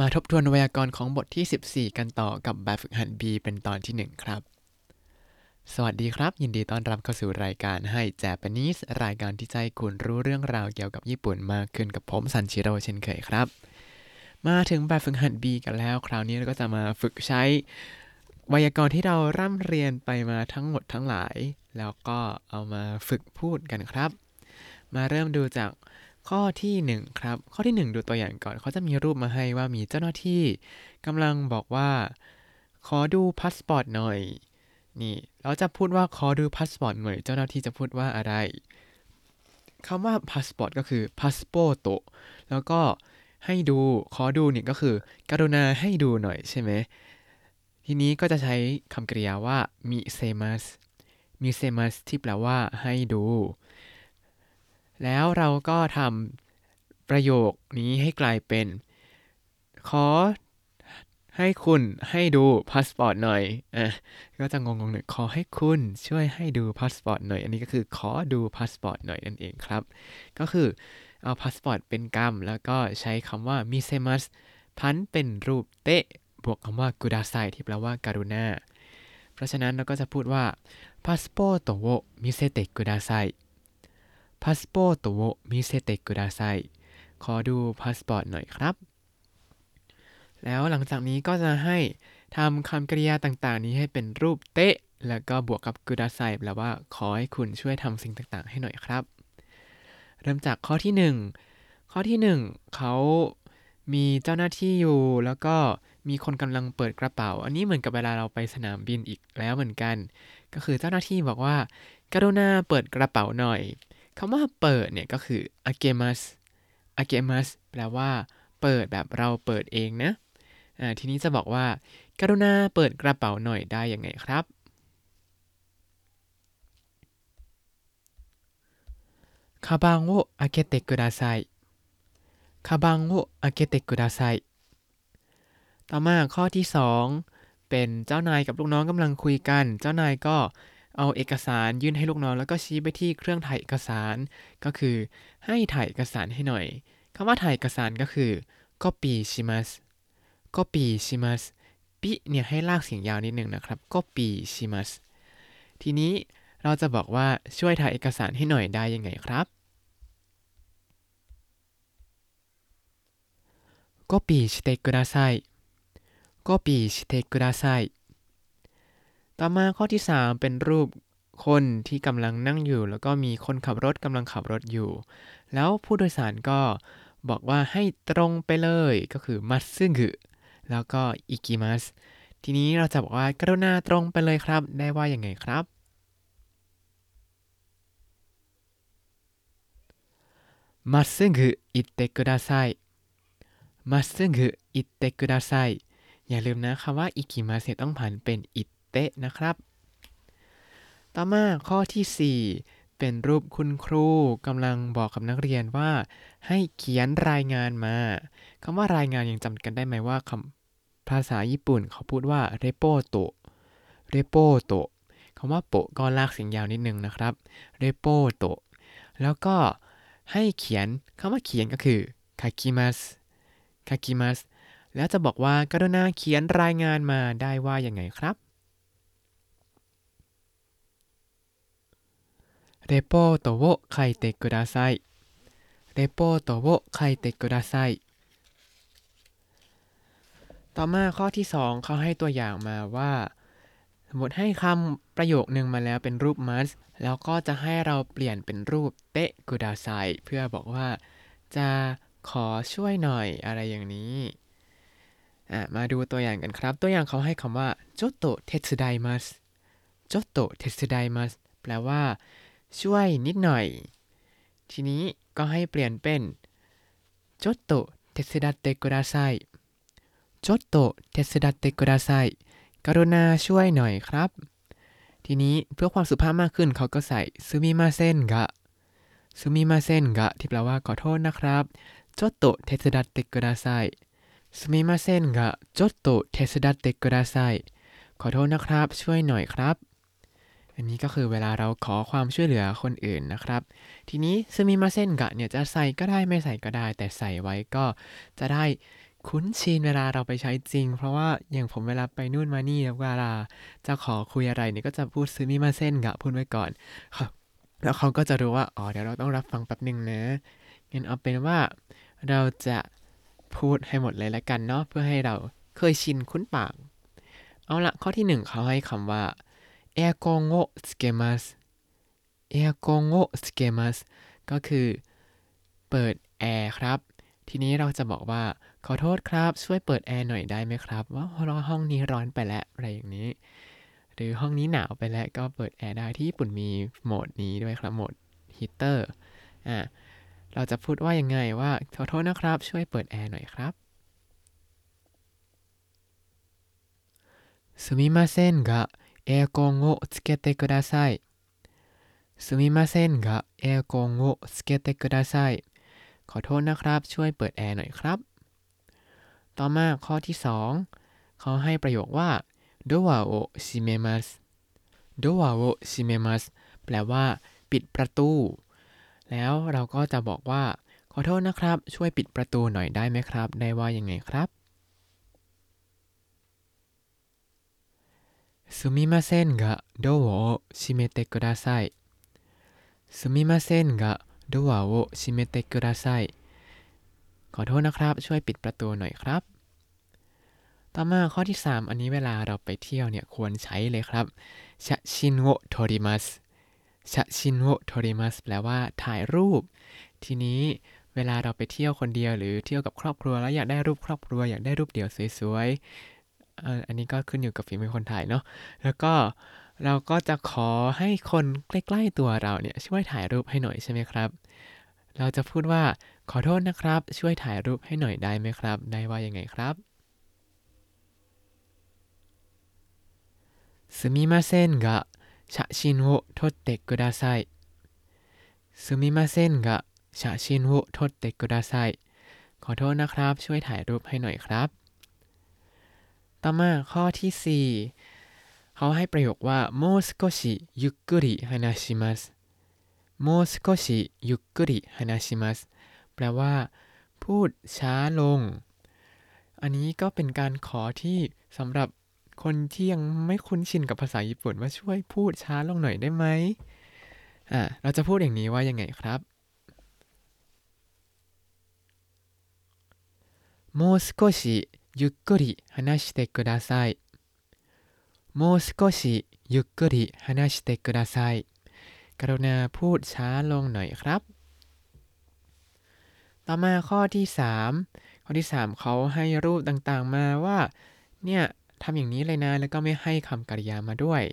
มาทบทวนไวยากรณ์ของบทที่ 14 กันต่อกับแบบฝึกหัด B เป็นตอนที่ 1 ครับ สวัสดีครับ ยินดีต้อนรับเข้าสู่รายการให้ Japanese รายการที่ใจคุณรู้เรื่องราวเกี่ยวกับญี่ปุ่นมากขึ้นกับผมซันชิโร่เช่นเคยครับ มาถึงแบบฝึกหัด B กันแล้ว คราวนี้เราก็จะมาฝึกใช้ไวยากรณ์ที่เราร่ำเรียนไปมาทั้งหมดทั้งหลาย แล้วก็เอามาฝึกพูดกันครับ มาเริ่มดูจาก ข้อที่ 1 ครับ ข้อที่ 1 ดูตัวอย่างก่อน เขาจะมีรูปมาให้ว่ามีเจ้าหน้าที่กำลังบอกว่า ขอดูพาสปอร์ตหน่อย นี่ เราจะพูดว่าขอดูพาสปอร์ตหน่อย เจ้าหน้าที่จะพูดว่าอะไรคำว่าพาสปอร์ตก็คือ パスポート แล้วก็ให้ดู ขอดูเนี่ยก็คือ กรุณาให้ดูหน่อยใช่ไหม ทีนี้ก็จะใช้คำกริยาว่า見せます見せます ที่แปลว่าให้ดู แล้วเราก็ทำประโยคนี้ให้กลายเป็น ขอให้คุณให้ดูพาสปอร์ตหน่อยอะก็จะงงๆหน่อยขอให้คุณช่วยให้ดูพาสปอร์ตหน่อย อันนี้ก็คือขอดูพาสปอร์ตหน่อยนั่นเองครับ ก็คือเอาพาสปอร์ตเป็นกรรม แล้วก็ใช้คำว่ามิเซมัสพันเป็นรูปเตะบวกคำว่ากุดาไซที่แปลว่าการุณา เพราะฉะนั้นเราก็จะพูดว่าパスポートを見せてください パスポートを見せてください ขอดูพาสปอร์ตหน่อยครับ แล้วหลังจากนี้ก็จะให้ทำคำกริยาต่างๆ นี้ให้เป็นรูป て แล้วก็บวกกับください แปลว่าขอให้คุณช่วยทำสิ่งต่างๆ ให้หน่อยครับ เริ่มจากข้อที่ 1 ข้อที่ 1 เขามีเจ้าหน้าที่อยู่ แล้วก็มีคนกำลังเปิดกระเป๋า อันนี้เหมือนกับเวลาเราไปสนามบินอีกแล้วเหมือนกัน ก็คือเจ้าหน้าที่บอกว่า กรุณาเปิดกระเป๋าหน่อย คำว่าเปิดเนี่ยก็คืออาเกมัสอาเกมัสแปลว่า เปิดแบบเราเปิดเองนะอ่าทีนี้จะบอกว่า กรุณาเปิดกระเป๋าหน่อยได้ยังไงครับ คาบังโออาเกเตกุดาไซคาบังโออาเกเตกุดาไซต่อมาข้อที่ 2 เป็นเจ้านายกับลูกน้องกำลังคุยกัน เจ้านายก็ เอาเอกสารยื่นให้ลูกน้องแล้วก็ชี้ไปที่เครื่องถ่ายเอกสาร ก็คือให้ถ่ายเอกสารให้หน่อยคำว่าถ่ายเอกสารก็คือ copy ชิมัส copy ชิมัสปิเนี่ยให้ลากเสียงยาวนิดนึงนะครับ copy ชิมัสทีนี้เราจะบอกว่าช่วยถ่ายเอกสารให้หน่อยได้ยังไงครับ copy してください copy してください ต่อมาข้อที่ 3 เป็นรูปคนที่กำลังนั่งอยู่ แล้วก็มีคนขับรถกำลังขับรถอยู่ แล้วผู้โดยสารก็บอกว่าให้ตรงไปเลยก็คือมัตสึงึแล้วก็อิกิมัสทีนี้เราจะบอกว่ากรุณาตรงไปเลยครับ ได้ว่าอย่างไงครับมัตสึงึอิเตกุดาไซมัตสึงึอิเตกุดาไซอย่าลืมนะคำว่าอิกิมัสต้องผ่านเป็นอิ เตะนะครับ ต่อมาข้อที่ 4 เป็นรูปคุณครูกำลังบอกกับนักเรียนว่า ให้เขียนรายงานมาคำว่ารายงานยังจำกันได้ไหมว่าคำภาษาญี่ปุ่นเขาพูดว่าเรโปโตเรโปโตคำว่าโปก็ลากเสียงยาวนิดนึงนะครับเรโปโตแล้วก็ให้เขียนคำว่าเขียนก็คือคากิมัสคากิมัสแล้วจะบอกว่ากรุณาเขียนรายงานมาได้ว่าอย่างไงครับ レポートを書いてくださいレポートを書いてくださいต่อมาข้อที่ 2 เขาให้ตัวอย่างมาว่า สมมติให้คำประโยคนึงมาแล้วเป็นรูปมัสแล้วก็จะให้เราเปลี่ยนเป็นรูปเตะกุดาไซเพื่อบอกว่า จะขอช่วยหน่อยอะไรอย่างนี้มาดูตัวอย่างกันครับ ตัวอย่างเขาให้คำว่าโจโตเทสไดมัสโจโตเทสไดมัสแปลว่า ช่วยนิดหน่อย ทีนี้ก็ให้เปลี่ยนเป็นโจโตเทสดัตเตกุดาไซโจโตเทสดัตเตกุดาไซกรุณาช่วยหน่อยครับ ทีนี้เพื่อความสุภาพมากขึ้นเขาก็ใส่ซูมิมาเซนกะซูมิมาเซนกะที่แปลว่าขอโทษนะครับโจโตเทสดัตเตกุดาไซすみませんがちょっと手伝ってくださいขอโทษนะครับ ช่วยหน่อยครับ อันนี้ก็คือเวลาเราขอความช่วยเหลือคนอื่นนะครับ ทีนี้ซึมิมาเซนกะเนี่ยจะใส่ก็ได้ไม่ใส่ก็ได้ แต่ใส่ไว้ก็จะได้คุ้นชินเวลาเราไปใช้จริง เพราะว่าอย่างผมเวลาไปนู่นมานี่แล้วเวลาจะขอคุยอะไรเนี่ยก็จะพูดซึมิมาเส้นกะพูดไว้ก่อนแล้วเขาก็จะรู้ว่าอ๋อเดี๋ยวเราต้องรับฟังแป๊บหนึ่งนะงั้นเอาเป็นว่าเราจะพูดให้หมดเลยละกันเนาะเพื่อให้เราเคยชินคุ้นปาก เอาละข้อที่หนึ่งเขาให้คำว่า エアコンをつけますエアコンをつけますก็คือเปิดแอร์ครับ ทีนี้เราจะบอกว่าขอโทษครับ ช่วยเปิดแอร์หน่อยได้ไหมครับ ว่าห้องนี้ร้อนไปแล้วอะไรอย่างนี้ หรือห้องนี้หนาวไปแล้วก็เปิดแอร์ได้ที่ญี่ปุ่นมีโหมดนี้ด้วยครับโหมดฮีเตอร์อ่าเราจะพูดว่ายังไงว่าขอโทษนะครับ ช่วยเปิดแอร์หน่อยครับすみませんが エアコンをつけてくださいすみませんがエアコンをつけてくださいขอโทษนะครับ ช่วยเปิดแอร์หน่อยครับ ต่อมาข้อที่สองเขาให้ประโยคว่าドアを閉めますドアを閉めますแปลว่า ปิดประตู แล้วเราก็จะบอกว่า ขอโทษนะครับ ช่วยปิดประตูหน่อยได้ไหมครับ ได้ว่ายังไงครับ すみませんがドアを閉めてくださいすみませんがドアを閉めてくださいขอโทษนะครับ ช่วยปิดประตูหน่อยครับ ต่อมาข้อที่ 3 อันนี้เวลาเราไปเที่ยวเนี่ยควรใช้เลยครับชะชินโวโทริมัสชะชินโวโทริมัสแปลว่า ถ่ายรูป ทีนี้เวลาเราไปเที่ยวคนเดียวหรือเที่ยวกับครอบครัวแล้วอยากได้รูปครอบครัวอยากได้รูปเดี่ยวสวยๆ อันนี้ก็ขึ้นอยู่กับฝีมือคนถ่ายเนาะ แล้วก็เราก็จะขอให้คนใกล้ๆตัวเราเนี่ยช่วยถ่ายรูปให้หน่อยใช่ไหมครับ เราจะพูดว่าขอโทษนะครับ ช่วยถ่ายรูปให้หน่อยได้ไหมครับ ได้ว่ายังไงครับすみませんが写真を撮ってくださいすみませんが写真を撮ってくださいขอโทษนะครับ ช่วยถ่ายรูปให้หน่อยครับ ต่อมาข้อที่ 4 เขาให้ประโยคว่าもう少しゆっくり話しますもう少しゆっくり話しますแปลว่า พูดช้าลง อันนี้ก็เป็นการขอที่สำหรับคนที่ยังไม่คุ้นชินกับภาษาญี่ปุ่นว่าช่วยพูดช้าลงหน่อยได้ไหมอ่าเราจะพูดอย่างนี้ว่ายังไงครับもう少し ゆっくり話してくださいもう少しゆっくり話してくださいกรุณาพูดช้าลงหน่อยครับ ต่อมาข้อที่ 3 ข้อที่ 3 เขาให้รูปต่างๆมาว่า เนี่ยทำอย่างนี้เลยนะ แล้วก็ไม่ให้คำกริยามาด้วย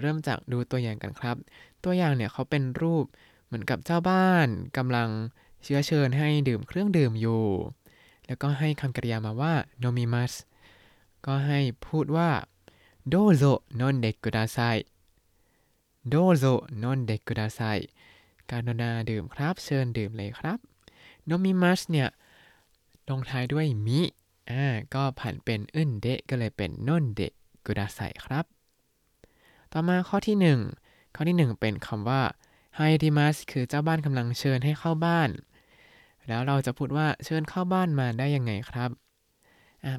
เริ่มจากดูตัวอย่างกันครับ ตัวอย่างเนี่ยเขาเป็นรูปเหมือนกับเจ้าบ้านกำลังเชื้อเชิญให้ดื่มเครื่องดื่มอยู่ แล้วก็ให้คำกริยามาว่า nomimas ก็ให้พูดว่าโดโซนอนเด็กกุดาไซโดโซนอนเด็กกุดาไซการณาดื่มครับ เชิญดื่มเลยครับโนมิมัสเนี่ยลงท้ายด้วยมิ อ่า ก็ผันเป็นอึนเดะก็เลยเป็นนอนเดะกุดาไซครับ ต่อมาข้อที่ 1 ข้อที่ 1 เป็นคำว่าไฮดิมัสคือเจ้าบ้านกำลังเชิญให้เข้าบ้าน แล้วเราจะพูดว่าเชิญเข้าบ้านมาได้ยังไงครับ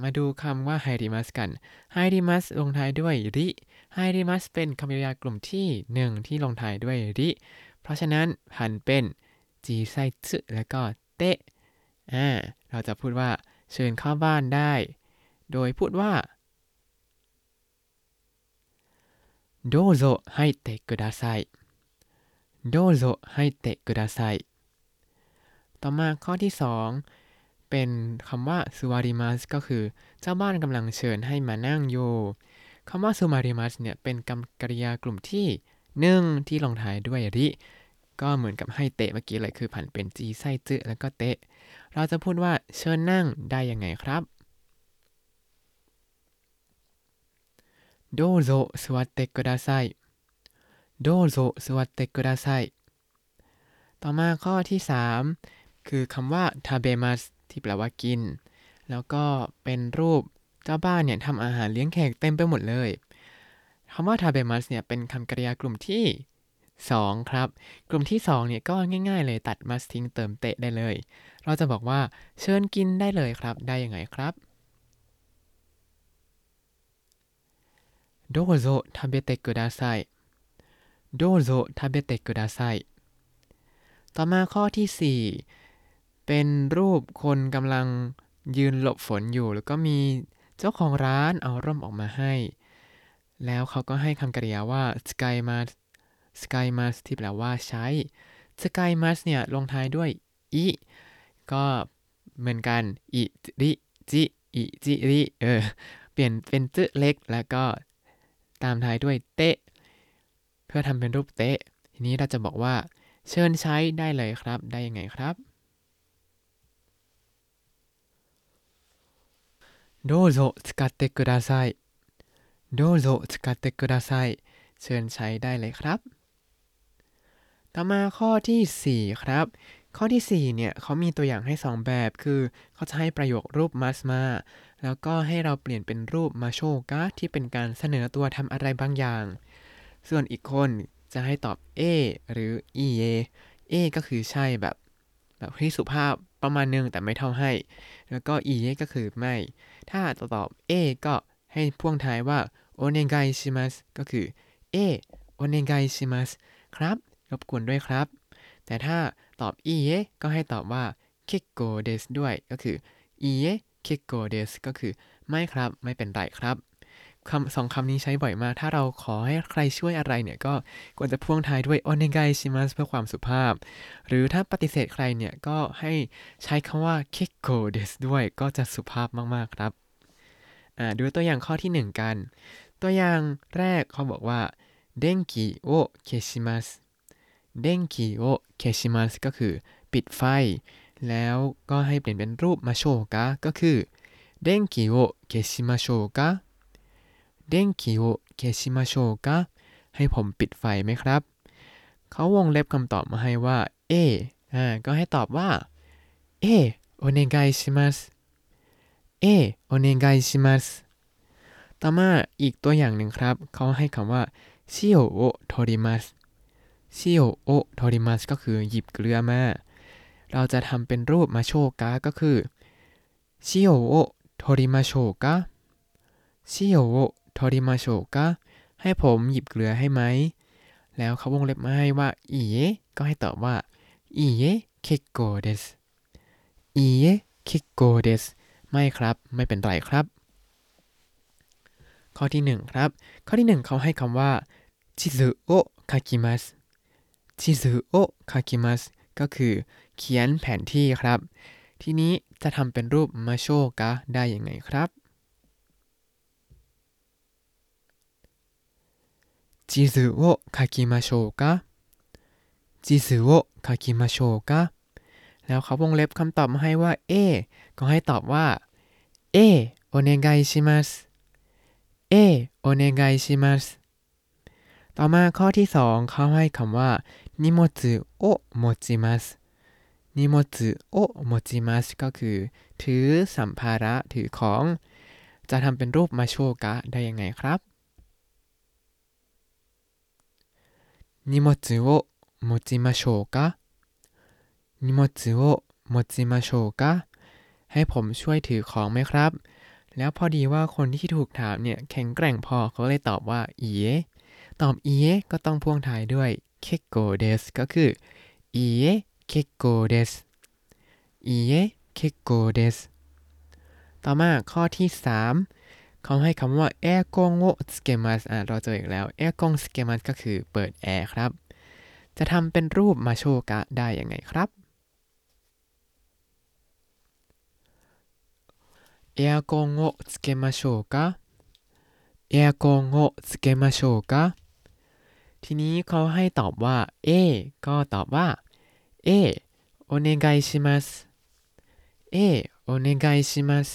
มาดูคำว่าไฮดิมัสกันไฮดิมัสลงท้ายด้วยริไฮดิมัสเป็นคำกริยากลุ่มที่1ที่ลงท้ายด้วยริเพราะฉะนั้นผันเป็นจีไซซึแล้วก็เตะอ่าเราจะพูดว่าเชิญเข้าบ้านได้ โดยพูดว่าโดโซให้เตะกุดาไซโดโซให้เต่อมาข้อที่ 2 เป็นคำว่าซูวาริมัสก็คือ เจ้าบ้านกำลังเชิญให้มานั่งอยู่คำว่าซูมาริมัสเนี่ยเป็นกรรมกริยากลุ่มที่หนึ่งที่ลงท้ายด้วยริ ก็เหมือนกับให้เตะเมื่อกี้เลยคือผันเป็นจีไส้จื้อแล้วก็เตะ เราจะพูดว่าเชิญนั่งได้ยังไงครับโดโซสวัสเตกุดาไซโดโซสวัสเตกุดาไซต่อมาข้อที่ 3 คือคำว่าทาเบมัสที่แปลว่ากิน แล้วก็เป็นรูปเจ้าบ้านเนี่ยทำอาหารเลี้ยงแขกเต็มไปหมดเลยคำว่าทาเบมัสเนี่ยเป็นคำกริยากลุ่มที่ 2 ครับ กลุ่มที่ 2 เนี่ยก็ง่าย ๆ เลยตัดมัสทิ้งเติมเตะได้เลย เราจะบอกว่าเชิญกินได้เลยครับ ได้ยังไงครับどうぞ食べてくださいどうぞ食べてくださいต่อมาข้อที่ 4 เป็นรูปคนกำลังยืนหลบฝนอยู่ แล้วก็มีเจ้าของร้านเอาร่มออกมาให้ แล้วเขาก็ให้คำกริยาว่า sky mas sky mas ที่แปลว่าใช้ sky mas เนี่ยลงท้ายด้วยอิก็เหมือนกันอิริจิอิจิริเออเปลี่ยนเป็นจึเล็ก แล้วก็ตามท้ายด้วยเตะ เพื่อทำเป็นรูปเตะ ทีนี้เราจะบอกว่า เชิญใช้ได้เลยครับ ได้ยังไงครับ どうぞ使ってくださいどうぞ使ってくださいเชิญใช้ได้เลยครับ ต่อมาข้อที่ 4 ครับ ข้อที่ 4 เนี่ยเขามีตัวอย่างให้ 2 แบบ คือเขาจะให้ประโยครูป must มา แล้วก็ให้เราเปลี่ยนเป็นรูปมาโชกะที่เป็นการเสนอตัวทำอะไรบางอย่าง ส่วนอีกคนจะให้ตอบ A หรือ E A A ก็คือใช่แบบ แบบที่สุภาพประมาณนึงแต่ไม่เท่าให้ แล้วก็ E ก็คือไม่ ถ้าตอบ A ก็ให้พ่วงท้ายว่าโอเนไกชิมัสก็คือ A โอเนไกชิมัสครับรบกวนด้วยครับ แต่ถ้าตอบอี๋ก็ให้ตอบว่าเคโกเดสด้วยก็คือ E เคโกเดสก็คือไม่ครับไม่เป็นไรครับ คำสองคำนี้ใช้บ่อยมาก ถ้าเราขอให้ใครช่วยอะไรเนี่ยก็ควรจะพ่วงท้ายด้วยโอเนไกชิมัสเพื่อความสุภาพ หรือถ้าปฏิเสธใครเนี่ยก็ให้ใช้คำว่าเคโกเดสด้วยก็จะสุภาพมากๆครับดูตัวอย่างข้อที่ 1 กัน ตัวอย่างแรกเขาบอกว่าเด้งกิโอเคชิมัสเด้งกิโอเคชิมัสก็คือปิดไฟ แล้วก็ให้เปลี่ยนเป็นรูปมาโชกะก็คือเด้งกิโอเคชิมาโชกะ เด้งกิโอเคชิมาโชกะให้ผมปิดไฟไหมครับ เขาวงเล็บคำตอบมาให้ว่า เออ่าก็ให้ตอบว่า ええ、お願いします ええ、お願いします ต่อมาอีกตัวอย่างหนึ่งครับ เขาให้คำว่า塩を取ります 塩を取ります ก็คือหยิบเกลือมา เราจะทำเป็นรูป ましょうか ก็คือ 塩を取りましょうか 塩を取りましょうか ให้ผมหยิบเกลือให้ไหม แล้วเขาวงเล็บมาให้ว่า いいえก็ให้ตอบว่า อีเยเคโกเดสอีเยเคโกเดสไม่ครับ ไม่เป็นไรครับ ข้อที่ 1 ครับ ข้อที่ 1 เขาให้คำว่าชิซุโอคากิมัสชิซุโอคากิมัสก็คือเขียนแผนที่ครับ ทีนี้จะทำเป็นรูปมาโชกะได้ยังไงครับ 地図を書きましょうか地図を書きましょうかแล้วเขาวงเล็บคำตอบมาให้ว่า A ก็ให้ตอบว่า A โอเนไกชิมัส A โอเนไกชิมัสต่อมาข้อที่ 2 เขาให้คำว่านิโมจุโอโมจิมัสนิโมจุโอโมจิมัสก็คือ ถือสัมภาระถือของ จะทำเป็นรูปมาโชกะได้ยังไงครับ นิโมจุโอโมจิมาโชกะนิมจุโอโมจิมาโชกะให้ผมช่วยถือของไหมครับ แล้วพอดีว่าคนที่ถูกถามเนี่ยแข็งแกร่งพอเขาเลยตอบว่าอีเอตอบอีเอก็ต้องพ่วงท้ายด้วยเคโกเดสก็คืออีเอเคโกเดสいいえ、結構です ต่อมาข้อที่ 3 เขาให้คำว่าエアコンをつけます เราเจออีกแล้วエアコンつけます ก็คือเปิดแอร์ครับ จะทำเป็นรูป ましょうか ได้ยังไงครับエアコンをつけましょうか エアコンをつけましょうか ทีนี้เขาให้ตอบว่าเอก็ตอบว่าเอโอเนกายชิมัสเอโอเนกาชิมัส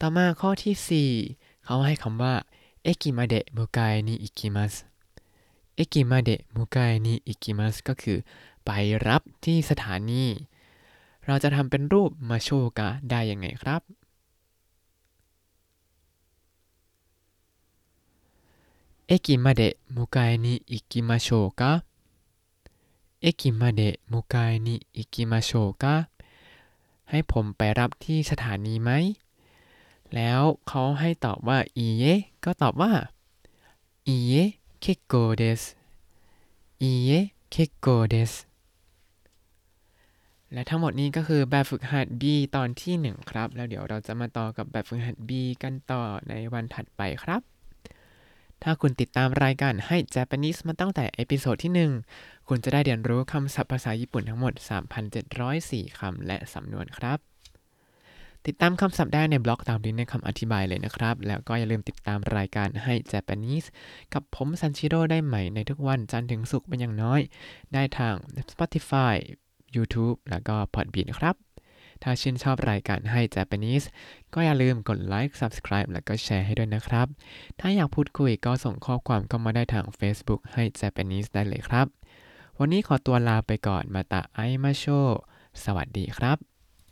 ต่อมาข้อที่ 4 เขาให้คำว่าเอกิมาเดะมุกายนิอิกิมัสเอกิมาเดะมุกายนิอิกิมัสก็คือ ไปรับที่สถานี เราจะทำเป็นรูปมาโชกะได้ยังไงครับ 駅まで迎えに行きましょうか 駅まで迎えに行きましょうか ให้ผมไปรับที่สถานีไหม แล้วเขาให้ตอบว่าいいえ ก็ตอบว่า いいえ、結構です いいえ、結構です และทั้งหมดนี้ก็คือแบบฝึกหัด B ตอนที่ 1 ครับ แล้วเดี๋ยวเราจะมาต่อกับแบบฝึกหัด B กันต่อในวันถัดไปครับ ถ้าคุณติดตามรายการให้ Japanese มาตั้งแต่เอพิโซดที่ 1 คุณจะได้เรียนรู้คำศัพท์ภาษาญี่ปุ่นทั้งหมด 3,704 คำและสำนวนครับ ติดตามคำศัพท์ได้ในบล็อกตามลิงก์ในคำอธิบายเลยนะครับ แล้วก็อย่าลืมติดตามรายการให้ Japanese กับผมซันชิโร่ได้ใหม่ในทุกวันจันทร์ถึงศุกร์เป็นอย่างน้อย ได้ทาง Spotify YouTube แล้วก็ Podbean ครับ ถ้าชื่นชอบรายการให้ Japanese ก็อย่าลืมกดไลค์ Subscribe แล้วก็แชร์ให้ด้วยนะครับ ถ้าอยากพูดคุยก็ส่งข้อความเข้ามาได้ทาง Facebook ให้ Japanese ได้เลยครับ วันนี้ขอตัวลาไปก่อนมาตาไอมาโช สวัสดีครับ